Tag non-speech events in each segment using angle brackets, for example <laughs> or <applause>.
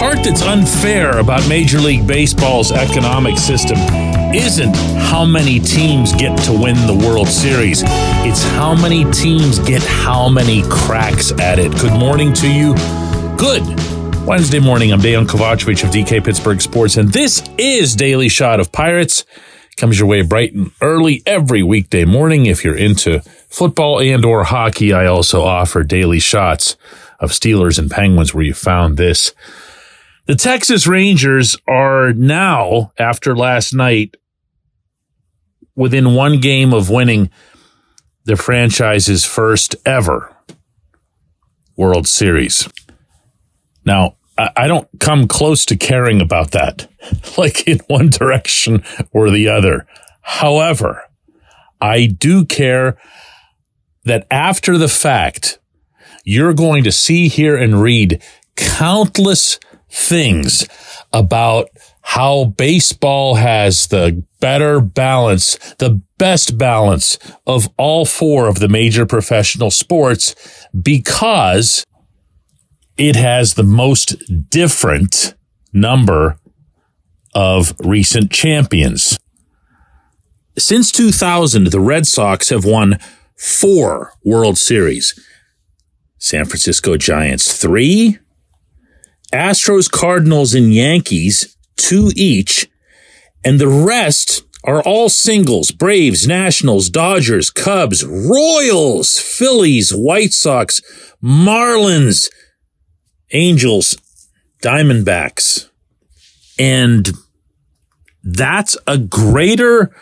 Part that's unfair about Major League Baseball's economic system isn't how many teams get to win the World Series. It's how many teams get how many cracks at it. Good morning to you. Good. Wednesday morning, I'm Dejan Kovacevic of DK Pittsburgh Sports, and this is Daily Shot of Pirates. Comes your way bright and early every weekday morning. If you're into football and or hockey, I also offer daily shots of Steelers and Penguins where you found this. The Texas Rangers are now, after last night, within one game of winning the franchise's first ever World Series. Now, I don't come close to caring about that, <laughs> like in one direction or the other. However, I do care that after the fact, you're going to see, hear, and read countless things about how baseball has the better balance, the best balance of all four of the major professional sports because it has the most different number of recent champions. Since 2000, the Red Sox have won four World Series. San Francisco Giants, three. Astros, Cardinals, and Yankees, two each. And the rest are all singles. Braves, Nationals, Dodgers, Cubs, Royals, Phillies, White Sox, Marlins, Angels, Diamondbacks. And that's a greater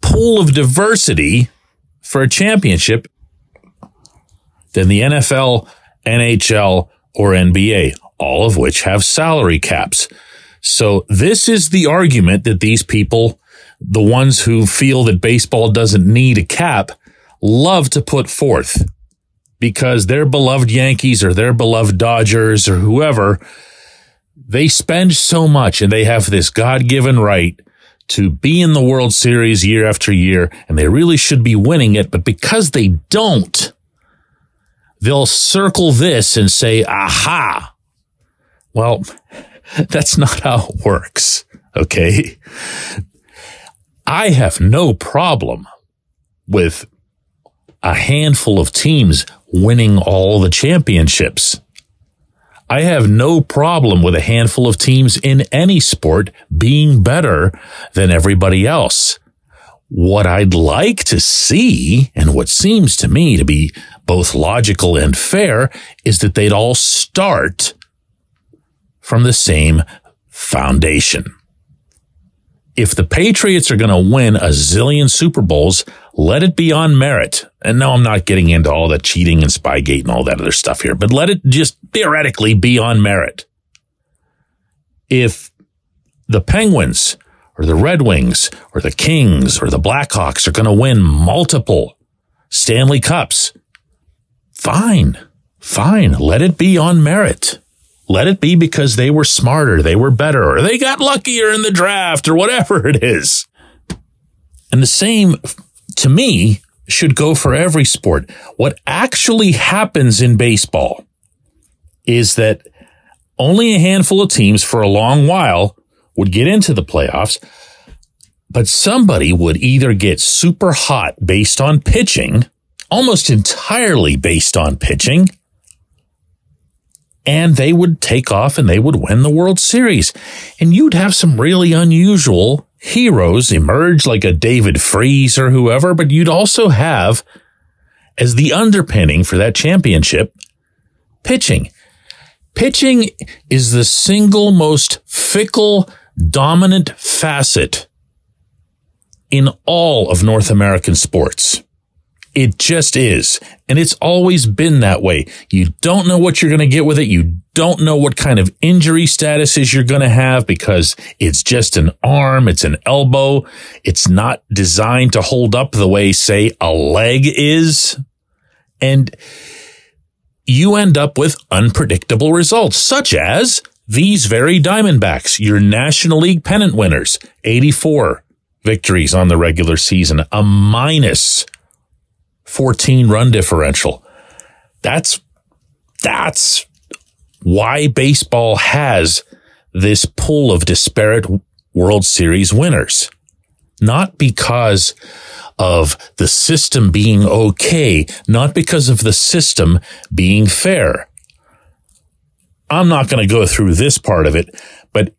pool of diversity for a championship than the NFL, NHL, or NBA, all of which have salary caps. So this is the argument that these people, the ones who feel that baseball doesn't need a cap, love to put forth because their beloved Yankees or their beloved Dodgers or whoever, they spend so much and they have this God given right to be in the World Series year after year and they really should be winning it. But because they don't, they'll circle this and say, aha. Well, <laughs> that's not how it works. Okay. I have no problem with a handful of teams winning all the championships. I have no problem with a handful of teams in any sport being better than everybody else. What I'd like to see, and what seems to me to be both logical and fair, is that they'd all start from the same foundation. If the Patriots are going to win a zillion Super Bowls, let it be on merit. And no, I'm not getting into all the cheating and Spygate and all that other stuff here, but let it just theoretically be on merit. If the Penguins or the Red Wings or the Kings or the Blackhawks are going to win multiple Stanley Cups, fine, fine. Let it be on merit. Let it be because they were smarter, they were better, or they got luckier in the draft, or whatever it is. And the same, to me, should go for every sport. What actually happens in baseball is that only a handful of teams for a long while would get into the playoffs. But somebody would either get super hot based on pitching, almost entirely based on pitching, and they would take off and they would win the World Series. And you'd have some really unusual heroes emerge like a David Freese or whoever, but you'd also have as the underpinning for that championship pitching. Pitching is the single most fickle, dominant facet in all of North American sports. It just is. And it's always been that way. You don't know what you're going to get with it. You don't know what kind of injury statuses you're going to have because it's just an arm. It's an elbow. It's not designed to hold up the way, say, a leg is. And you end up with unpredictable results, such as these very Diamondbacks, your National League pennant winners, 84 victories on the regular season, a minus 14 run differential. That's, that's why baseball has this pool of disparate World Series winners. Not because of the system being okay, not because of the system being fair. I'm not going to go through this part of it, but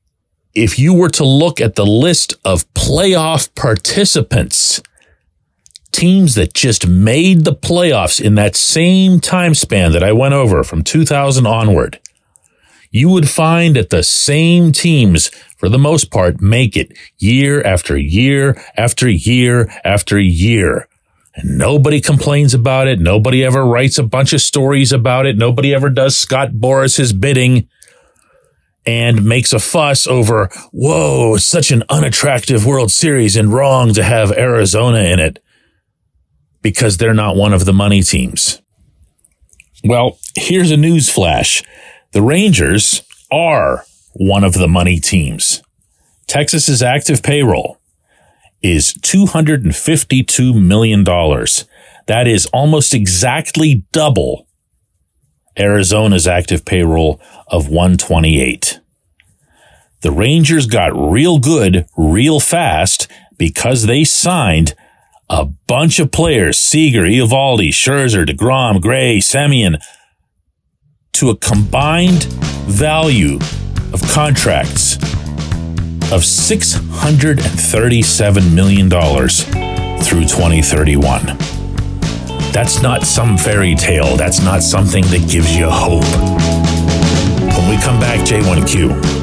if you were to look at the list of playoff participants, teams that just made the playoffs in that same time span that I went over from 2000 onward, you would find that the same teams, for the most part, make it year after year after year after year. And nobody complains about it. Nobody ever writes a bunch of stories about it. Nobody ever does Scott Boras's bidding and makes a fuss over, whoa, such an unattractive World Series and wrong to have Arizona in it because they're not one of the money teams. Well, here's a news flash. The Rangers are one of the money teams. Texas's active payroll is $252 million. That is almost exactly double Arizona's active payroll of 128. The Rangers got real good real fast because they signed a bunch of players, Seager, Eovaldi, Scherzer, DeGrom, Gray, Semien, to a combined value of contracts of $637 million through 2031. That's not some fairy tale. That's not something that gives you hope. When we come back, J1Q.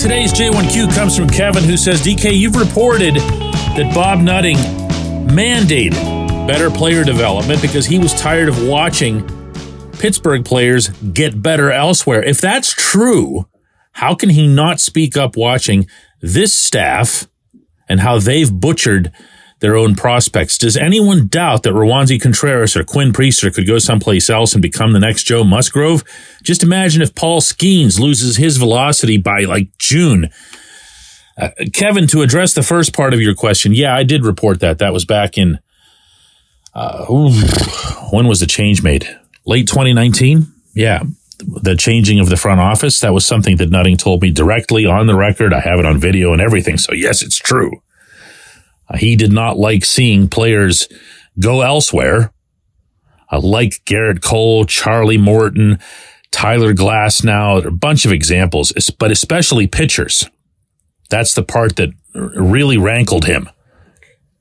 Today's J1Q comes from Kevin, who says, DK, you've reported that Bob Nutting mandated better player development because he was tired of watching Pittsburgh players get better elsewhere. If that's true, how can he not speak up watching this staff and how they've butchered their own prospects. Does anyone doubt that Roansy Contreras or Quinn Priester could go someplace else and become the next Joe Musgrove? Just imagine if Paul Skenes loses his velocity by like June. Uh, Kevin, to address the first part of your question, yeah, I did report that. That was back in, uh, ooh, when was the change made? Late 2019? Yeah. The changing of the front office. That was something that Nutting told me directly on the record. I have it on video and everything. So yes, it's true. He did not like seeing players go elsewhere. Uh, like Gerrit Cole, Charlie Morton, Tyler Glasnow, a bunch of examples, but especially pitchers. That's the part that really rankled him.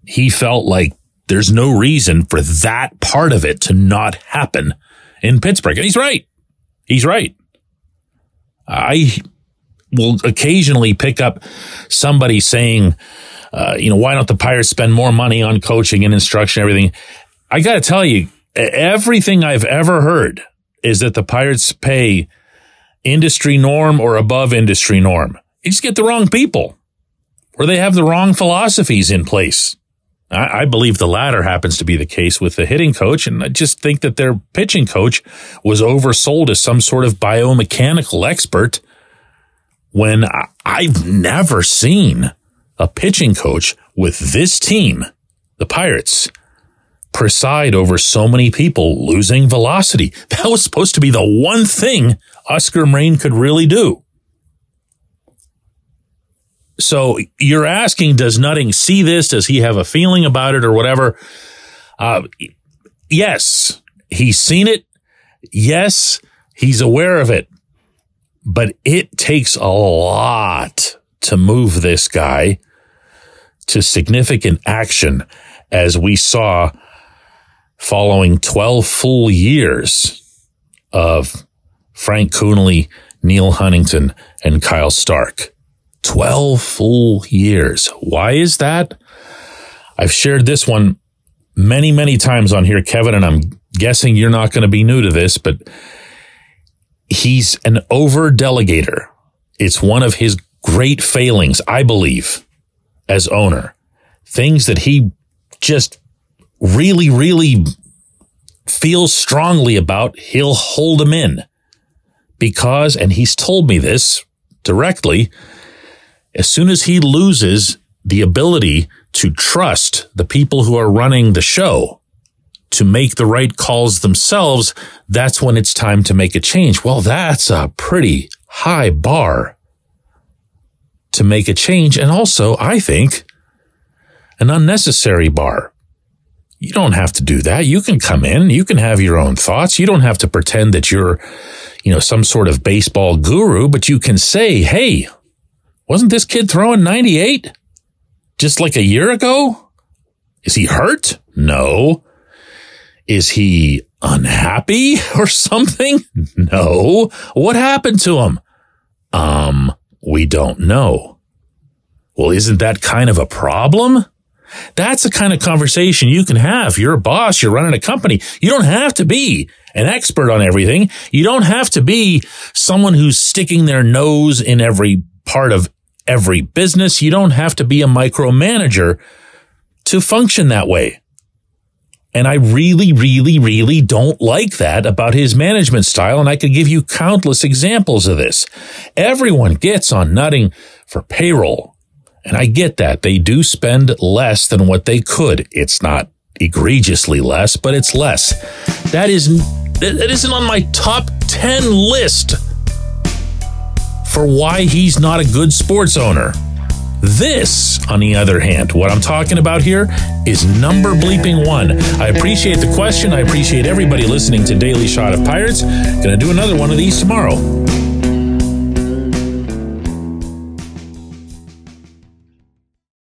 He felt like there's no reason for that part of it to not happen in Pittsburgh. And he's right. He's right. I will occasionally pick up somebody saying, uh, you know, why don't the Pirates spend more money on coaching and instruction, everything? I got to tell you, everything I've ever heard is that the Pirates pay industry norm or above industry norm. You just get the wrong people or they have the wrong philosophies in place. I, I believe the latter happens to be the case with the hitting coach. And I just think that their pitching coach was oversold as some sort of biomechanical expert when I've never seen a pitching coach with this team, the Pirates, preside over so many people losing velocity. <laughs> That was supposed to be the one thing Oscar Marin could really do. So you're asking, does Nutting see this? Does he have a feeling about it or whatever? Uh, yes, he's seen it. Yes, he's aware of it, but it takes a lot to move this guy to significant action as we saw following 12 full years of Frank Coonelly, Neal Huntington, and Kyle Stark. 12 full years. Why is that? I've shared this one many, many times on here, Kevin, and I'm guessing you're not going to be new to this, but he's an over delegator. It's one of his great failings, I believe as owner, things that he just really, really feels strongly about, he'll hold them in because, and he's told me this directly, as soon as he loses the ability to trust the people who are running the show to make the right calls themselves, that's when it's time to make a change. Well, that's a pretty high bar to make a change. And also, I think, an unnecessary bar. You don't have to do that. You can come in, you can have your own thoughts. You don't have to pretend that you're, you know, some sort of baseball guru, but you can say, Hey, wasn't this kid throwing 98 just like a year ago? Is he hurt? No. Is he unhappy <laughs> or something? No. What happened to him? Um, we don't know. Well, isn't that kind of a problem? That's the kind of conversation you can have. You're a boss. You're running a company. You don't have to be an expert on everything. You don't have to be someone who's sticking their nose in every part of every business. You don't have to be a micromanager to function that way. And I really, really, really don't like that about his management style. And I could give you countless examples of this. Everyone gets on Nutting for payroll. And I get that. They do spend less than what they could. It's not egregiously less, but it's less. That is, that isn't on my top 10 list for why he's not a good sports owner. This, on the other hand, what I'm talking about here is number bleeping one. I appreciate the question. I appreciate everybody listening to Daily Shot of Pirates. Gonna do another one of these tomorrow.